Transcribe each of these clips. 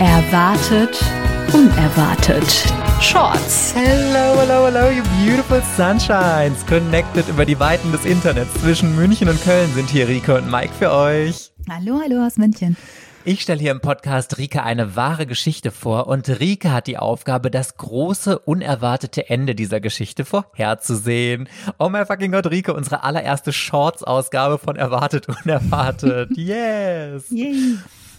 Erwartet, unerwartet. Shorts. Hello, hello, hello, you beautiful sunshines. Connected über die Weiten des Internets zwischen München und Köln sind hier Rike und Mike für euch. Hallo, hallo aus München. Ich stelle hier im Podcast Rike eine wahre Geschichte vor und Rike hat die Aufgabe, das große, unerwartete Ende dieser Geschichte vorherzusehen. Oh mein fucking Gott, Rike, unsere allererste Shorts-Ausgabe von Erwartet, Unerwartet. Yes! Yay.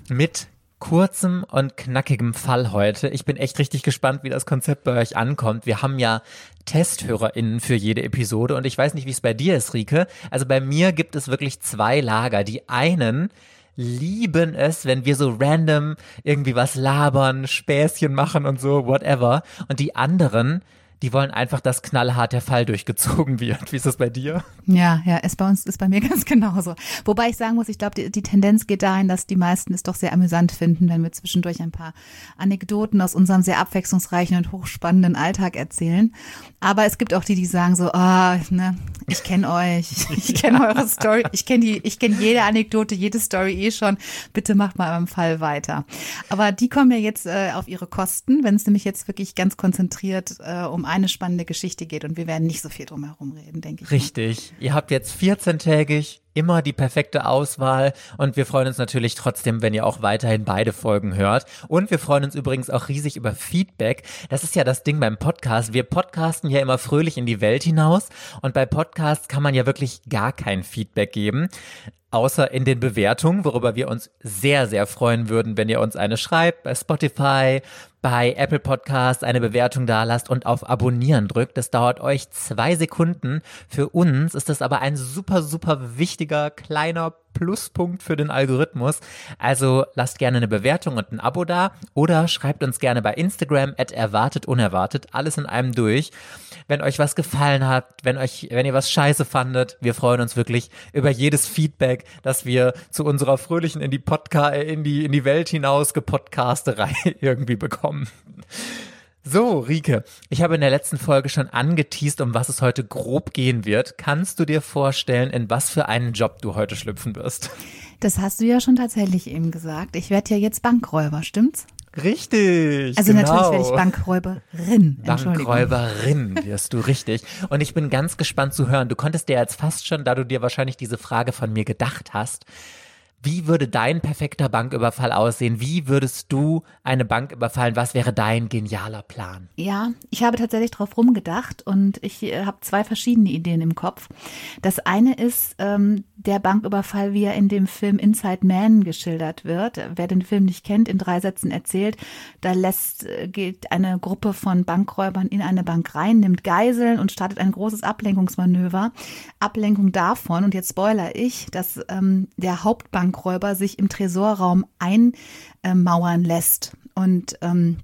Mit kurzem und knackigem Fall heute. Ich bin echt richtig gespannt, wie das Konzept bei euch ankommt. Wir haben ja TesthörerInnen für jede Episode und ich weiß nicht, wie es bei dir ist, Rike. Also bei mir gibt es wirklich zwei Lager. Die einen, lieben es, wenn wir so random irgendwie was labern, Späßchen machen und so, whatever. Und die anderen, die wollen einfach, dass knallhart der Fall durchgezogen wird. Wie ist das bei dir? Ja, ja, ist bei uns, ist bei mir ganz genauso. Wobei ich sagen muss, ich glaube, die, die Tendenz geht dahin, dass die meisten es doch sehr amüsant finden, wenn wir zwischendurch ein paar Anekdoten aus unserem sehr abwechslungsreichen und hochspannenden Alltag erzählen. Aber es gibt auch die, die sagen so, ah, oh, ne, ich kenne euch, ich kenne eure Story, ich kenne die, ich kenne jede Anekdote, jede Story eh schon. Bitte macht mal beim Fall weiter. Aber die kommen ja jetzt äh, auf ihre Kosten, wenn es nämlich jetzt wirklich ganz konzentriert äh, um eine spannende Geschichte geht und wir werden nicht so viel drum herum reden, denke ich. Richtig. Mal. Ihr habt jetzt 14-tägig immer die perfekte Auswahl und wir freuen uns natürlich trotzdem, wenn ihr auch weiterhin beide Folgen hört. Und wir freuen uns übrigens auch riesig über Feedback. Das ist ja das Ding beim Podcast. Wir podcasten ja immer fröhlich in die Welt hinaus und bei Podcasts kann man ja wirklich gar kein Feedback geben außer in den Bewertungen, worüber wir uns sehr, sehr freuen würden, wenn ihr uns eine schreibt bei Spotify, bei Apple Podcast eine Bewertung da lasst und auf Abonnieren drückt. Das dauert euch zwei Sekunden. Für uns ist das aber ein super, super wichtiger kleiner Pluspunkt für den Algorithmus. Also lasst gerne eine Bewertung und ein Abo da oder schreibt uns gerne bei Instagram at erwartet unerwartet, alles in einem durch. Wenn euch was gefallen hat, wenn euch, wenn ihr was scheiße fandet, wir freuen uns wirklich über jedes Feedback, das wir zu unserer fröhlichen in die Podcast, in die, in die Welt hinaus gepodcasterei irgendwie bekommen. So, Rike, ich habe in der letzten Folge schon angeteased, um was es heute grob gehen wird. Kannst du dir vorstellen, in was für einen Job du heute schlüpfen wirst? Das hast du ja schon tatsächlich eben gesagt. Ich werde ja jetzt Bankräuber, stimmt's? Richtig. Also genau. natürlich werde ich Bankräuberin. Bankräuberin wirst du richtig. Und ich bin ganz gespannt zu hören. Du konntest dir jetzt fast schon, da du dir wahrscheinlich diese Frage von mir gedacht hast, wie würde dein perfekter Banküberfall aussehen? Wie würdest du eine Bank überfallen? Was wäre dein genialer Plan? Ja, ich habe tatsächlich drauf rumgedacht und ich äh, habe zwei verschiedene Ideen im Kopf. Das eine ist ähm, der Banküberfall, wie er in dem Film Inside Man geschildert wird. Wer den Film nicht kennt, in drei Sätzen erzählt, da lässt äh, geht eine Gruppe von Bankräubern in eine Bank rein, nimmt Geiseln und startet ein großes Ablenkungsmanöver. Ablenkung davon und jetzt spoiler ich, dass ähm, der Hauptbank Bankräuber sich im Tresorraum einmauern lässt. Und ähm,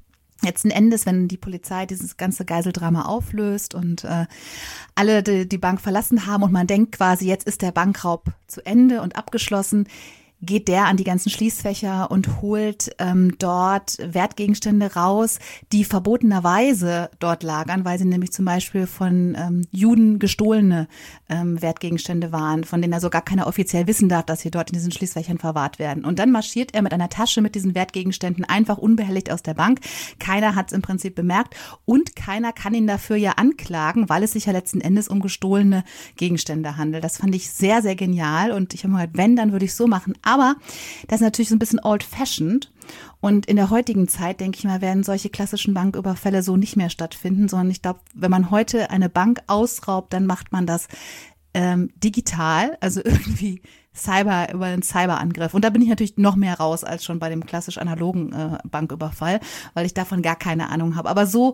Letzten Endes, wenn die Polizei dieses ganze Geiseldrama auflöst und äh, alle die, die Bank verlassen haben und man denkt quasi, jetzt ist der Bankraub zu Ende und abgeschlossen, geht der an die ganzen Schließfächer und holt ähm, dort Wertgegenstände raus, die verbotenerweise dort lagern, weil sie nämlich zum Beispiel von ähm, Juden gestohlene ähm, Wertgegenstände waren, von denen er so gar keiner offiziell wissen darf, dass sie dort in diesen Schließfächern verwahrt werden. Und dann marschiert er mit einer Tasche mit diesen Wertgegenständen einfach unbehelligt aus der Bank. Keiner hat es im Prinzip bemerkt und keiner kann ihn dafür ja anklagen, weil es sich ja letzten Endes um gestohlene Gegenstände handelt. Das fand ich sehr, sehr genial und ich habe mir gedacht, wenn, dann würde ich so machen. Aber das ist natürlich so ein bisschen old-fashioned. Und in der heutigen Zeit, denke ich mal, werden solche klassischen Banküberfälle so nicht mehr stattfinden, sondern ich glaube, wenn man heute eine Bank ausraubt, dann macht man das ähm, digital, also irgendwie Cyber über einen Cyberangriff. Und da bin ich natürlich noch mehr raus als schon bei dem klassisch analogen äh, Banküberfall, weil ich davon gar keine Ahnung habe. Aber so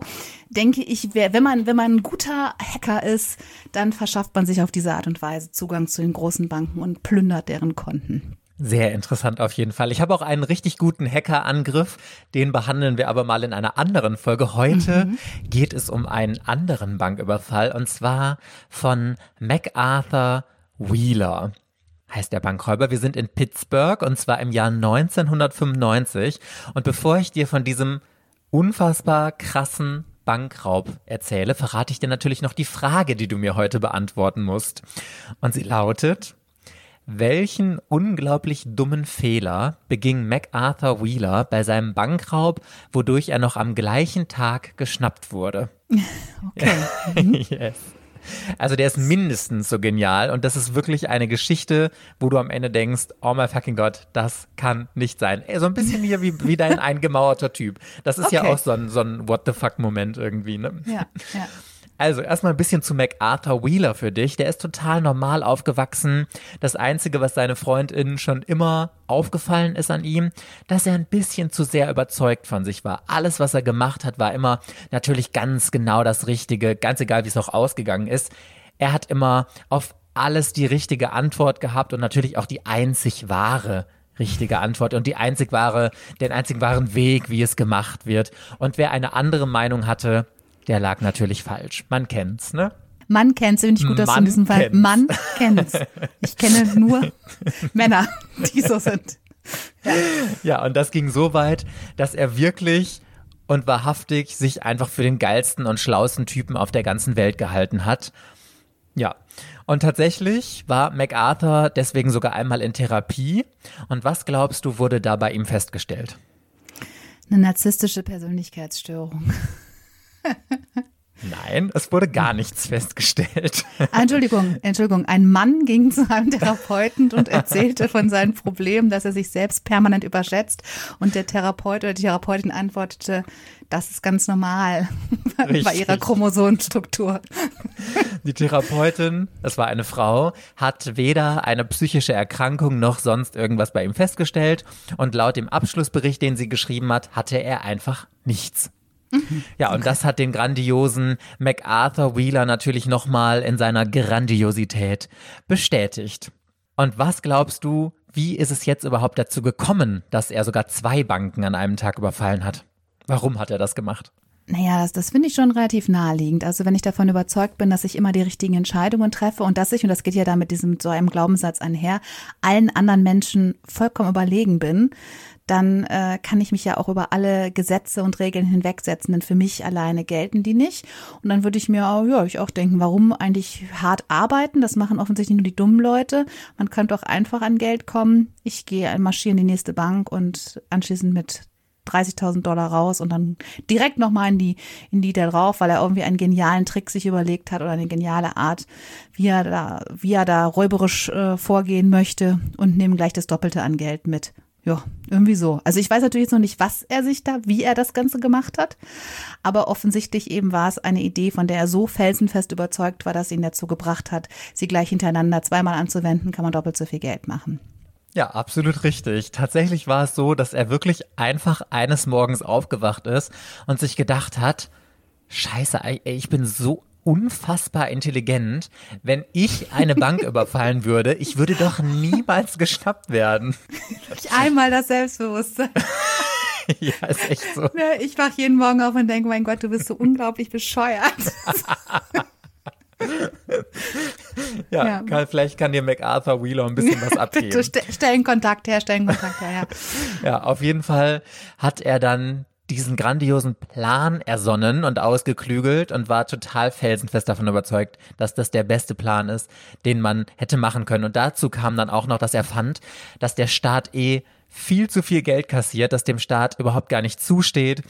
denke ich, wer, wenn man wenn man ein guter Hacker ist, dann verschafft man sich auf diese Art und Weise Zugang zu den großen Banken und plündert deren Konten. Sehr interessant auf jeden Fall. Ich habe auch einen richtig guten Hackerangriff, den behandeln wir aber mal in einer anderen Folge. Heute mhm. geht es um einen anderen Banküberfall und zwar von MacArthur Wheeler heißt der Bankräuber. Wir sind in Pittsburgh und zwar im Jahr 1995. Und bevor ich dir von diesem unfassbar krassen Bankraub erzähle, verrate ich dir natürlich noch die Frage, die du mir heute beantworten musst. Und sie lautet, Welchen unglaublich dummen Fehler beging MacArthur Wheeler bei seinem Bankraub, wodurch er noch am gleichen Tag geschnappt wurde? Okay. Mhm. yes. Also der ist mindestens so genial und das ist wirklich eine Geschichte, wo du am Ende denkst, oh my fucking Gott, das kann nicht sein. Ey, so ein bisschen hier wie, wie dein eingemauerter Typ. Das ist Okay. ja auch so ein, so ein What the fuck Moment irgendwie, ne? Ja, ja. Also erstmal ein bisschen zu MacArthur Wheeler für dich. Der ist total normal aufgewachsen. Das Einzige, was seine Freundinnen schon immer aufgefallen ist an ihm, dass er ein bisschen zu sehr überzeugt von sich war. Alles, was er gemacht hat, war immer natürlich ganz genau das Richtige, ganz egal, wie es auch ausgegangen ist. Er hat immer auf alles die richtige Antwort gehabt und natürlich auch die einzig wahre richtige Antwort und die einzig wahre, den einzig wahren Weg, wie es gemacht wird. Und wer eine andere Meinung hatte, der lag natürlich falsch. Man kennt's, ne? Mann kennt's, finde ich gut, dass du Mann in diesem Fall kennt's. Mann kennt's. Ich kenne nur Männer, die so sind. Ja, und das ging so weit, dass er wirklich und wahrhaftig sich einfach für den geilsten und schlauesten Typen auf der ganzen Welt gehalten hat. Ja. Und tatsächlich war MacArthur deswegen sogar einmal in Therapie. Und was glaubst du, wurde da bei ihm festgestellt? Eine narzisstische Persönlichkeitsstörung. Nein, es wurde gar nichts festgestellt. Entschuldigung, Entschuldigung. Ein Mann ging zu einem Therapeuten und erzählte von seinen Problemen, dass er sich selbst permanent überschätzt. Und der Therapeut oder die Therapeutin antwortete, das ist ganz normal bei Richtig. ihrer Chromosomenstruktur. Die Therapeutin, es war eine Frau, hat weder eine psychische Erkrankung noch sonst irgendwas bei ihm festgestellt. Und laut dem Abschlussbericht, den sie geschrieben hat, hatte er einfach nichts. Ja, und das hat den grandiosen MacArthur Wheeler natürlich nochmal in seiner Grandiosität bestätigt. Und was glaubst du, wie ist es jetzt überhaupt dazu gekommen, dass er sogar zwei Banken an einem Tag überfallen hat? Warum hat er das gemacht? Naja, das, das finde ich schon relativ naheliegend. Also wenn ich davon überzeugt bin, dass ich immer die richtigen Entscheidungen treffe und dass ich, und das geht ja da mit diesem so einem Glaubenssatz einher, allen anderen Menschen vollkommen überlegen bin, dann äh, kann ich mich ja auch über alle Gesetze und Regeln hinwegsetzen, denn für mich alleine gelten die nicht. Und dann würde ich mir auch, ja, ich auch denken, warum eigentlich hart arbeiten? Das machen offensichtlich nur die dummen Leute. Man könnte auch einfach an Geld kommen. Ich gehe marschiere in die nächste Bank und anschließend mit 30.000 Dollar raus und dann direkt nochmal in die, in die da drauf, weil er irgendwie einen genialen Trick sich überlegt hat oder eine geniale Art, wie er da, wie er da räuberisch äh, vorgehen möchte und nehmen gleich das Doppelte an Geld mit. Ja, irgendwie so. Also ich weiß natürlich jetzt noch nicht, was er sich da, wie er das Ganze gemacht hat, aber offensichtlich eben war es eine Idee, von der er so felsenfest überzeugt war, dass ihn dazu gebracht hat, sie gleich hintereinander zweimal anzuwenden, kann man doppelt so viel Geld machen. Ja, absolut richtig. Tatsächlich war es so, dass er wirklich einfach eines Morgens aufgewacht ist und sich gedacht hat, scheiße, ich bin so unfassbar intelligent. Wenn ich eine Bank überfallen würde, ich würde doch niemals geschnappt werden. Einmal das Selbstbewusstsein. ja, ist echt so. Ich wach jeden Morgen auf und denke, mein Gott, du bist so unglaublich bescheuert. Ja, Ja. Kann, vielleicht kann dir MacArthur Wheeler ein bisschen was abgeben. ste stellen Kontakt her, stellen Kontakt her, ja. Ja, auf jeden Fall hat er dann diesen grandiosen Plan ersonnen und ausgeklügelt und war total felsenfest davon überzeugt, dass das der beste Plan ist, den man hätte machen können. Und dazu kam dann auch noch, dass er fand, dass der Staat eh viel zu viel Geld kassiert, dass dem Staat überhaupt gar nicht zusteht.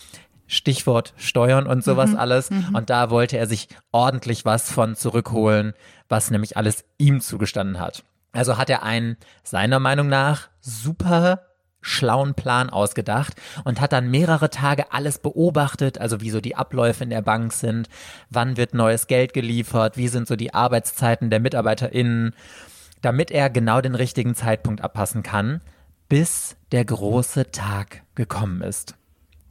Stichwort Steuern und sowas alles. Und da wollte er sich ordentlich was von zurückholen, was nämlich alles ihm zugestanden hat. Also hat er einen, seiner Meinung nach, super schlauen Plan ausgedacht und hat dann mehrere Tage alles beobachtet, also wie so die Abläufe in der Bank sind, wann wird neues Geld geliefert, wie sind so die Arbeitszeiten der MitarbeiterInnen, damit er genau den richtigen Zeitpunkt abpassen kann, bis der große Tag gekommen ist.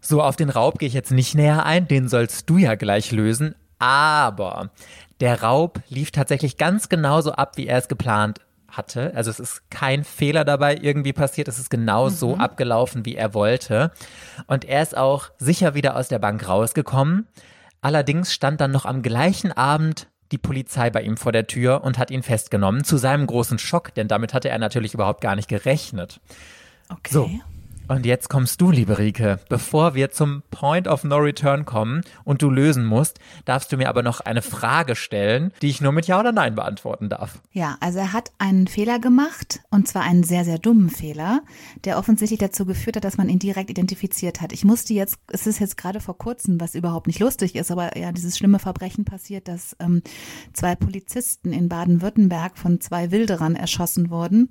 So, auf den Raub gehe ich jetzt nicht näher ein, den sollst du ja gleich lösen, aber der Raub lief tatsächlich ganz genauso ab, wie er es geplant hatte. Also es ist kein Fehler dabei irgendwie passiert, es ist genau so abgelaufen, wie er wollte. Und er ist auch sicher wieder aus der Bank rausgekommen. Allerdings stand dann noch am gleichen Abend die Polizei bei ihm vor der Tür und hat ihn festgenommen, zu seinem großen Schock, denn damit hatte er natürlich überhaupt gar nicht gerechnet. Okay. So. Und jetzt kommst du, liebe Rike. Bevor wir zum Point of No Return kommen und du lösen musst, darfst du mir aber noch eine Frage stellen, die ich nur mit Ja oder Nein beantworten darf. Ja, also er hat einen Fehler gemacht und zwar einen sehr, sehr dummen Fehler, der offensichtlich dazu geführt hat, dass man ihn direkt identifiziert hat. Ich musste jetzt, es ist jetzt gerade vor kurzem, was überhaupt nicht lustig ist, aber ja, dieses schlimme Verbrechen passiert, dass ähm, zwei Polizisten in Baden-Württemberg von zwei Wilderern erschossen wurden,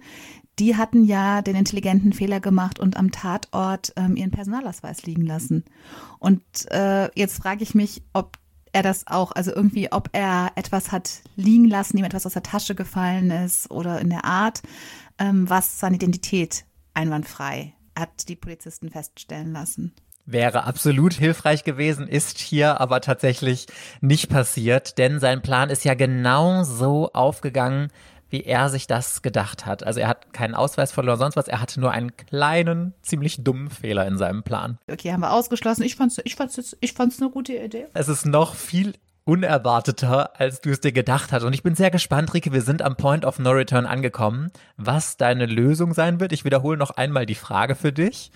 die hatten ja den intelligenten Fehler gemacht und am Tatort ähm, ihren Personalausweis liegen lassen. Und äh, jetzt frage ich mich, ob er das auch, also irgendwie, ob er etwas hat liegen lassen, ihm etwas aus der Tasche gefallen ist oder in der Art, ähm, was seine Identität einwandfrei hat die Polizisten feststellen lassen. Wäre absolut hilfreich gewesen, ist hier aber tatsächlich nicht passiert, denn sein Plan ist ja genau so aufgegangen, wie er sich das gedacht hat. Also er hat keinen Ausweis verloren, sonst was. Er hatte nur einen kleinen, ziemlich dummen Fehler in seinem Plan. Okay, haben wir ausgeschlossen. Ich fand's, ich fand's, ich fand's eine gute Idee. Es ist noch viel unerwarteter, als du es dir gedacht hast. Und ich bin sehr gespannt, Rike, wir sind am Point of No Return angekommen, was deine Lösung sein wird. Ich wiederhole noch einmal die Frage für dich.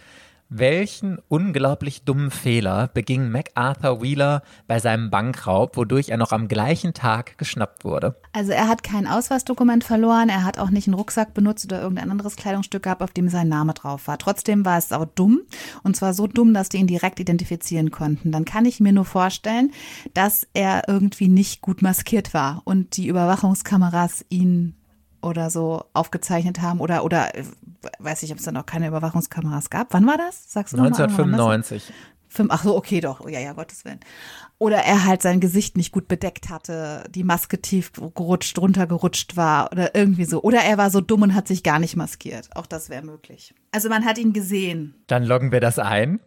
Welchen unglaublich dummen Fehler beging MacArthur Wheeler bei seinem Bankraub, wodurch er noch am gleichen Tag geschnappt wurde? Also er hat kein Ausweisdokument verloren, er hat auch nicht einen Rucksack benutzt oder irgendein anderes Kleidungsstück gehabt, auf dem sein Name drauf war. Trotzdem war es auch dumm und zwar so dumm, dass die ihn direkt identifizieren konnten. Dann kann ich mir nur vorstellen, dass er irgendwie nicht gut maskiert war und die Überwachungskameras ihn oder so aufgezeichnet haben oder oder äh, weiß ich, ob es dann auch keine Überwachungskameras gab. Wann war das? Sagst du 1995. Ach so, okay, doch. Ja, ja, Gottes Willen. Oder er halt sein Gesicht nicht gut bedeckt hatte, die Maske tief gerutscht, runtergerutscht war oder irgendwie so. Oder er war so dumm und hat sich gar nicht maskiert. Auch das wäre möglich. Also man hat ihn gesehen. Dann loggen wir das ein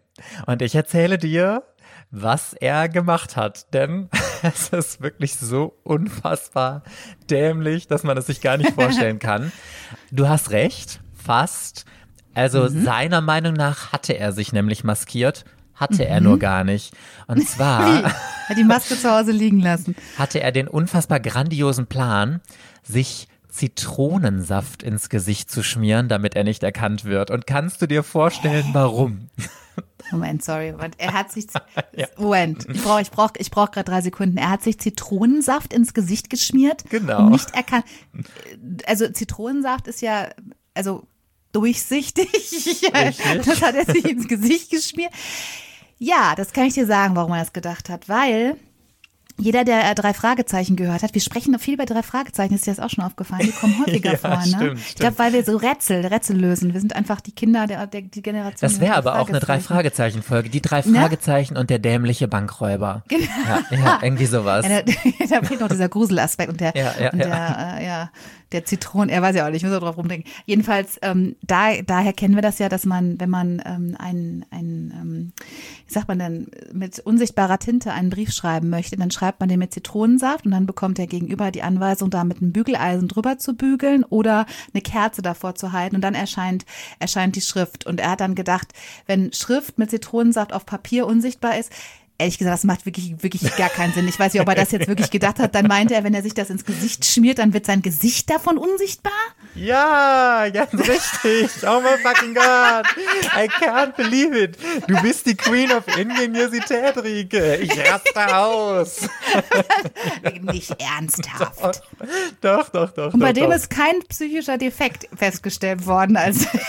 und ich erzähle dir, was er gemacht hat. Denn es ist wirklich so unfassbar dämlich, dass man es sich gar nicht vorstellen kann. Du hast recht, fast. Also mhm. seiner Meinung nach hatte er sich nämlich maskiert. Hatte mhm. er nur gar nicht. Und zwar. hat die Maske zu Hause liegen lassen. Hatte er den unfassbar grandiosen Plan, sich Zitronensaft ins Gesicht zu schmieren, damit er nicht erkannt wird. Und kannst du dir vorstellen, warum? Moment, sorry. Er hat sich. ja. Moment, ich brauche ich brauch, ich brauch gerade drei Sekunden. Er hat sich Zitronensaft ins Gesicht geschmiert. Genau. Und nicht erkannt. Also Zitronensaft ist ja, also durchsichtig. das hat er sich ins Gesicht geschmiert. Ja, das kann ich dir sagen, warum er das gedacht hat. Weil jeder, der äh, drei Fragezeichen gehört hat, wir sprechen viel bei drei Fragezeichen, ist dir das auch schon aufgefallen? Die kommen häufiger ja, vor, ne? Stimmt, ich glaube, weil wir so Rätsel, Rätsel lösen. Wir sind einfach die Kinder der, der die Generation. Das wäre aber auch eine drei Fragezeichen Folge. Die drei ne? Fragezeichen ne? und der dämliche Bankräuber. Genau. Ja, ja irgendwie sowas. Ja, da, da fehlt noch dieser Gruselaspekt und der, ja, ja, und der, äh, ja der Zitronen, er weiß ja auch nicht, ich muss auch drauf rumdenken. Jedenfalls, ähm, da, daher kennen wir das ja, dass man, wenn man ähm, ein, ein ähm, wie sagt man denn, mit unsichtbarer Tinte einen Brief schreiben möchte, dann schreibt man den mit Zitronensaft und dann bekommt der Gegenüber die Anweisung, da mit einem Bügeleisen drüber zu bügeln oder eine Kerze davor zu halten und dann erscheint, erscheint die Schrift. Und er hat dann gedacht, wenn Schrift mit Zitronensaft auf Papier unsichtbar ist, ehrlich gesagt, das macht wirklich, wirklich gar keinen Sinn. Ich weiß nicht, ob er das jetzt wirklich gedacht hat. Dann meinte er, wenn er sich das ins Gesicht schmiert, dann wird sein Gesicht davon unsichtbar? Ja, ganz richtig. Oh my fucking God. I can't believe it. Du bist die Queen of Ingeniosität, Rike. Ich raste aus. nicht ernsthaft. Doch, doch, doch. Und bei doch, dem doch. ist kein psychischer Defekt festgestellt worden. Also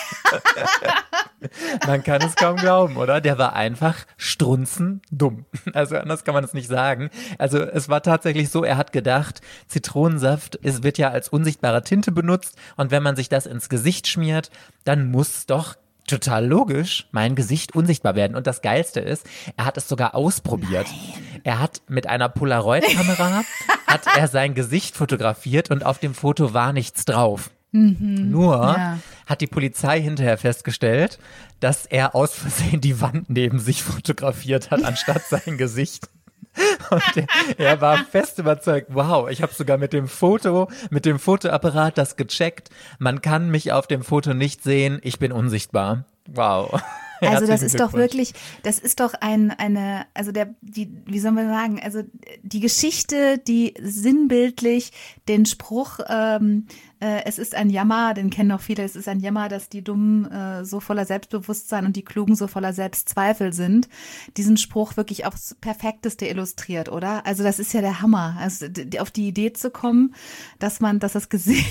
Man kann es kaum glauben, oder? Der war einfach strunzen dumm. Also anders kann man es nicht sagen. Also es war tatsächlich so, er hat gedacht, Zitronensaft es wird ja als unsichtbare Tinte benutzt und wenn man sich das ins Gesicht schmiert, dann muss doch total logisch mein Gesicht unsichtbar werden. Und das Geilste ist, er hat es sogar ausprobiert. Nein. Er hat mit einer Polaroid-Kamera hat er sein Gesicht fotografiert und auf dem Foto war nichts drauf. Mhm, Nur ja. hat die Polizei hinterher festgestellt, dass er aus Versehen die Wand neben sich fotografiert hat, anstatt sein Gesicht. Und er, er war fest überzeugt, wow, ich habe sogar mit dem Foto, mit dem Fotoapparat das gecheckt. Man kann mich auf dem Foto nicht sehen, ich bin unsichtbar. Wow. Also das ist doch wirklich, das ist doch ein, eine, also der, die, wie soll man sagen, also die Geschichte, die sinnbildlich den Spruch, ähm, äh, es ist ein Jammer, den kennen auch viele, es ist ein Jammer, dass die Dummen äh, so voller Selbstbewusstsein und die Klugen so voller Selbstzweifel sind, diesen Spruch wirklich aufs Perfekteste illustriert, oder? Also das ist ja der Hammer, also auf die Idee zu kommen, dass man, dass das gesehen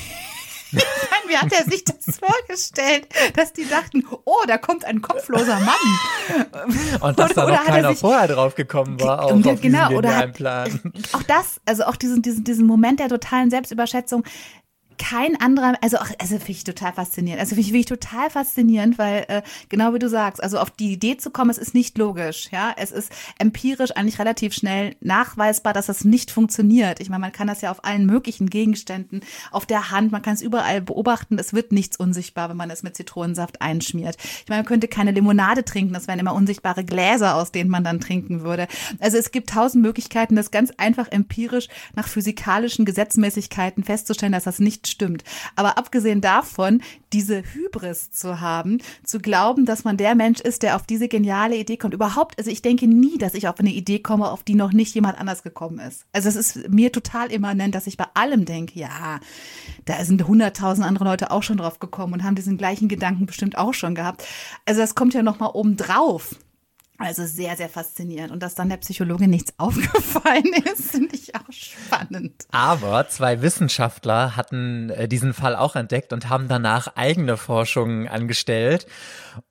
wie hat er sich das vorgestellt, dass die dachten, oh, da kommt ein kopfloser Mann. Und dass da noch keiner sich, vorher drauf gekommen war, auch auf genau, oder hat, Plan. Auch das, also auch diesen, diesen, diesen Moment der totalen Selbstüberschätzung, kein anderer, also auch, also finde ich total faszinierend. Also finde ich, find ich total faszinierend, weil äh, genau wie du sagst, also auf die Idee zu kommen, es ist nicht logisch, ja, es ist empirisch eigentlich relativ schnell nachweisbar, dass das nicht funktioniert. Ich meine, man kann das ja auf allen möglichen Gegenständen, auf der Hand, man kann es überall beobachten, es wird nichts unsichtbar, wenn man es mit Zitronensaft einschmiert. Ich meine, man könnte keine Limonade trinken, das wären immer unsichtbare Gläser, aus denen man dann trinken würde. Also es gibt tausend Möglichkeiten, das ganz einfach empirisch nach physikalischen Gesetzmäßigkeiten festzustellen, dass das nicht stimmt. Aber abgesehen davon, diese Hybris zu haben, zu glauben, dass man der Mensch ist, der auf diese geniale Idee kommt. Überhaupt, also ich denke nie, dass ich auf eine Idee komme, auf die noch nicht jemand anders gekommen ist. Also es ist mir total immanent, dass ich bei allem denke, ja, da sind hunderttausend andere Leute auch schon drauf gekommen und haben diesen gleichen Gedanken bestimmt auch schon gehabt. Also das kommt ja noch mal oben drauf. Also sehr, sehr faszinierend. Und dass dann der Psychologe nichts aufgefallen ist, finde ich auch spannend. Aber zwei Wissenschaftler hatten äh, diesen Fall auch entdeckt und haben danach eigene Forschungen angestellt.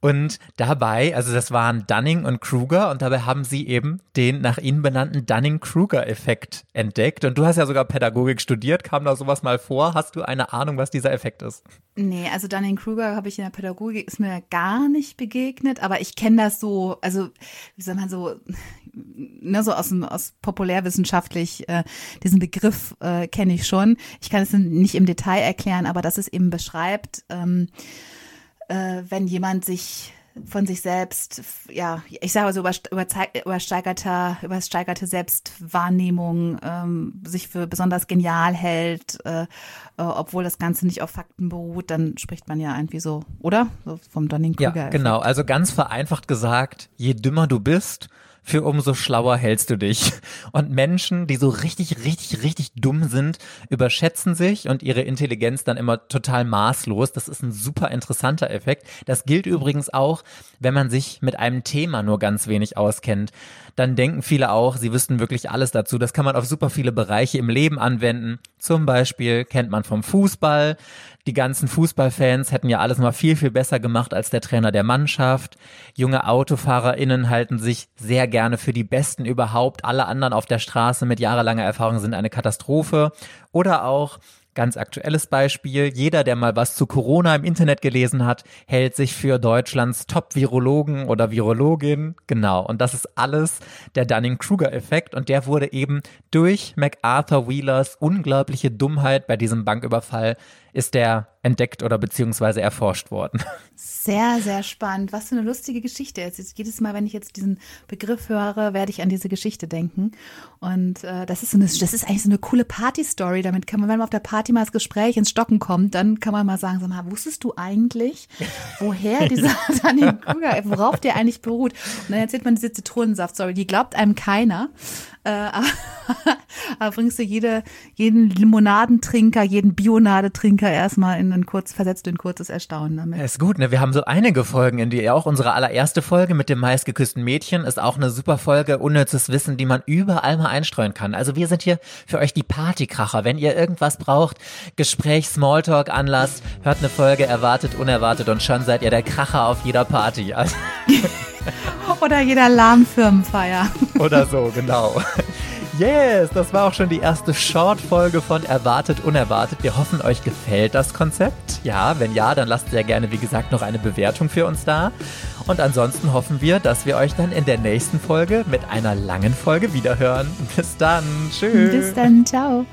Und dabei, also das waren Dunning und Kruger, und dabei haben sie eben den nach ihnen benannten Dunning-Kruger-Effekt entdeckt. Und du hast ja sogar Pädagogik studiert. Kam da sowas mal vor? Hast du eine Ahnung, was dieser Effekt ist? Nee, also Dunning-Kruger habe ich in der Pädagogik, ist mir gar nicht begegnet, aber ich kenne das so, also wie soll man so, ne, so aus, dem, aus populärwissenschaftlich, äh, diesen Begriff äh, kenne ich schon. Ich kann es nicht im Detail erklären, aber dass es eben beschreibt, ähm, äh, wenn jemand sich von sich selbst, ja, ich sage so über, übersteigerte, übersteigerte Selbstwahrnehmung, ähm, sich für besonders genial hält, äh, äh, obwohl das Ganze nicht auf Fakten beruht, dann spricht man ja irgendwie so, oder? So vom Dunning-Kruger. Ja, genau. Also ganz vereinfacht gesagt, je dümmer du bist, für umso schlauer hältst du dich. Und Menschen, die so richtig, richtig, richtig dumm sind, überschätzen sich und ihre Intelligenz dann immer total maßlos. Das ist ein super interessanter Effekt. Das gilt übrigens auch, wenn man sich mit einem Thema nur ganz wenig auskennt. Dann denken viele auch, sie wüssten wirklich alles dazu. Das kann man auf super viele Bereiche im Leben anwenden. Zum Beispiel kennt man vom Fußball. Die ganzen Fußballfans hätten ja alles mal viel, viel besser gemacht als der Trainer der Mannschaft. Junge AutofahrerInnen halten sich sehr gerne für die Besten überhaupt. Alle anderen auf der Straße mit jahrelanger Erfahrung sind eine Katastrophe. Oder auch Ganz aktuelles Beispiel. Jeder, der mal was zu Corona im Internet gelesen hat, hält sich für Deutschlands Top-Virologen oder Virologin. Genau. Und das ist alles der Dunning-Kruger-Effekt. Und der wurde eben durch MacArthur Wheelers unglaubliche Dummheit bei diesem Banküberfall ist der entdeckt oder beziehungsweise erforscht worden. Sehr, sehr spannend. Was für eine lustige Geschichte. Jetzt, jedes Mal, wenn ich jetzt diesen Begriff höre, werde ich an diese Geschichte denken. Und äh, das ist so eine, das ist eigentlich so eine coole Party-Story. Damit kann man, wenn man auf der Party mal das Gespräch ins Stocken kommt, dann kann man mal sagen, sag mal, wusstest du eigentlich, woher dieser Daniel Kruger, worauf der eigentlich beruht? Und dann erzählt man diese Zitronensaft-Story, die glaubt einem keiner. Äh, aber, bringst du jede, jeden Limonadentrinker, jeden Bionadetrinker erstmal in ein kurz, versetzt in kurzes Erstaunen damit. ist gut, ne? Wir haben so einige Folgen, in die auch unsere allererste Folge mit dem meistgeküssten Mädchen ist auch eine super Folge, unnützes Wissen, die man überall mal einstreuen kann. Also wir sind hier für euch die Partykracher. Wenn ihr irgendwas braucht, Gespräch, Smalltalk, Anlass, hört eine Folge, erwartet, unerwartet und schon seid ihr der Kracher auf jeder Party. Also Oder jeder Lahmfirmenfeier. Oder so, genau. Yes, das war auch schon die erste Short-Folge von Erwartet Unerwartet. Wir hoffen, euch gefällt das Konzept. Ja, wenn ja, dann lasst sehr gerne, wie gesagt, noch eine Bewertung für uns da. Und ansonsten hoffen wir, dass wir euch dann in der nächsten Folge mit einer langen Folge wiederhören. Bis dann. Tschüss. Bis dann. Ciao.